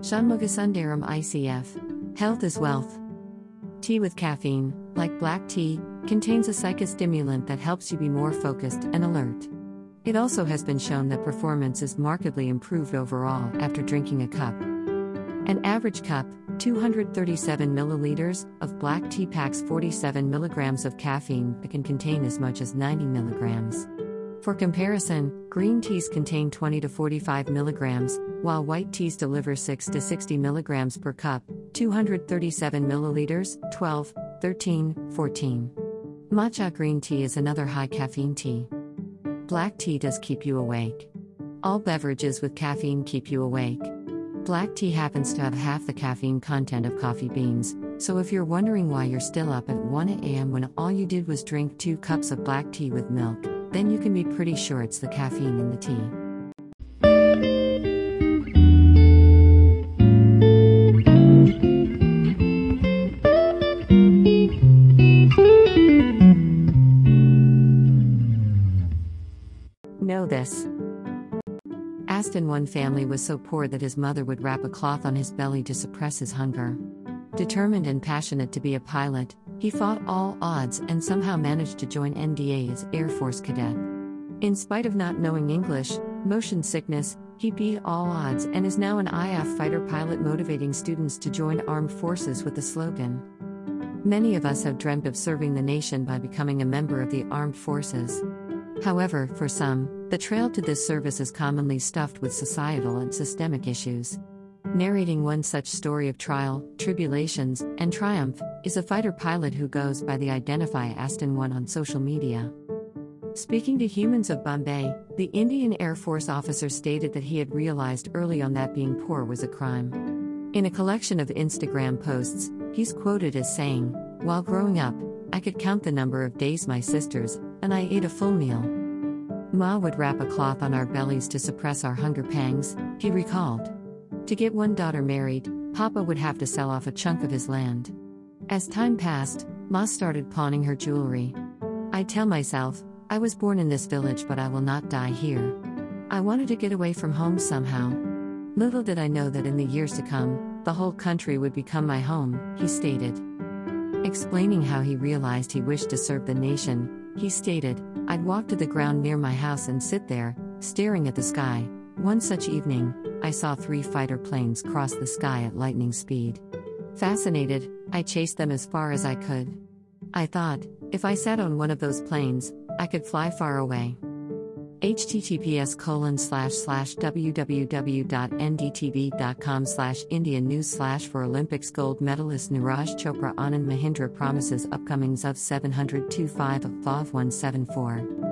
Shanmugasundaram ICF. Health is wealth. Tea with caffeine, like black tea, contains a psychostimulant that helps you be more focused and alert. It also has been shown that performance is markedly improved overall after drinking a cup. An average cup, 237 milliliters, of black tea packs 47 milligrams of caffeine but can contain as much as 90 milligrams. For comparison, green teas contain 20 to 45 milligrams, while white teas deliver 6 to 60 milligrams per cup, 237 milliliters, 12, 13, 14. Matcha green tea is another high caffeine tea. Black tea does keep you awake. All beverages with caffeine keep you awake. Black tea happens to have half the caffeine content of coffee beans, so if you're wondering why you're still up at 1 a.m. when all you did was drink two cups of black tea with milk, then you can be pretty sure it's the caffeine in the tea. Know this. Aston one family was so poor that his mother would wrap a cloth on his belly to suppress his hunger. Determined and passionate to be a pilot, he fought all odds and somehow managed to join NDA as Air Force cadet. In spite of not knowing English, motion sickness, he beat all odds and is now an IAF fighter pilot motivating students to join armed forces with the slogan. Many of us have dreamt of serving the nation by becoming a member of the armed forces. However, for some, the trail to this service is commonly stuffed with societal and systemic issues. Narrating one such story of trial, tribulations, and triumph is a fighter pilot who goes by the Identify Aston One on social media. Speaking to Humans of Bombay, the Indian Air Force officer stated that he had realized early on that being poor was a crime. In a collection of Instagram posts, he's quoted as saying, While growing up, I could count the number of days my sisters and I ate a full meal. Ma would wrap a cloth on our bellies to suppress our hunger pangs, he recalled. To get one daughter married, Papa would have to sell off a chunk of his land. As time passed, Ma started pawning her jewelry. I tell myself, I was born in this village, but I will not die here. I wanted to get away from home somehow. Little did I know that in the years to come, the whole country would become my home, he stated. Explaining how he realized he wished to serve the nation, he stated, I'd walk to the ground near my house and sit there, staring at the sky. One such evening, I saw three fighter planes cross the sky at lightning speed. Fascinated, I chased them as far as I could. I thought, if I sat on one of those planes, I could fly far away https www.ndtv.com slash India news slash for Olympics gold medalist Neeraj Chopra Anand Mahindra promises upcomings of 702.5 of VAV 174.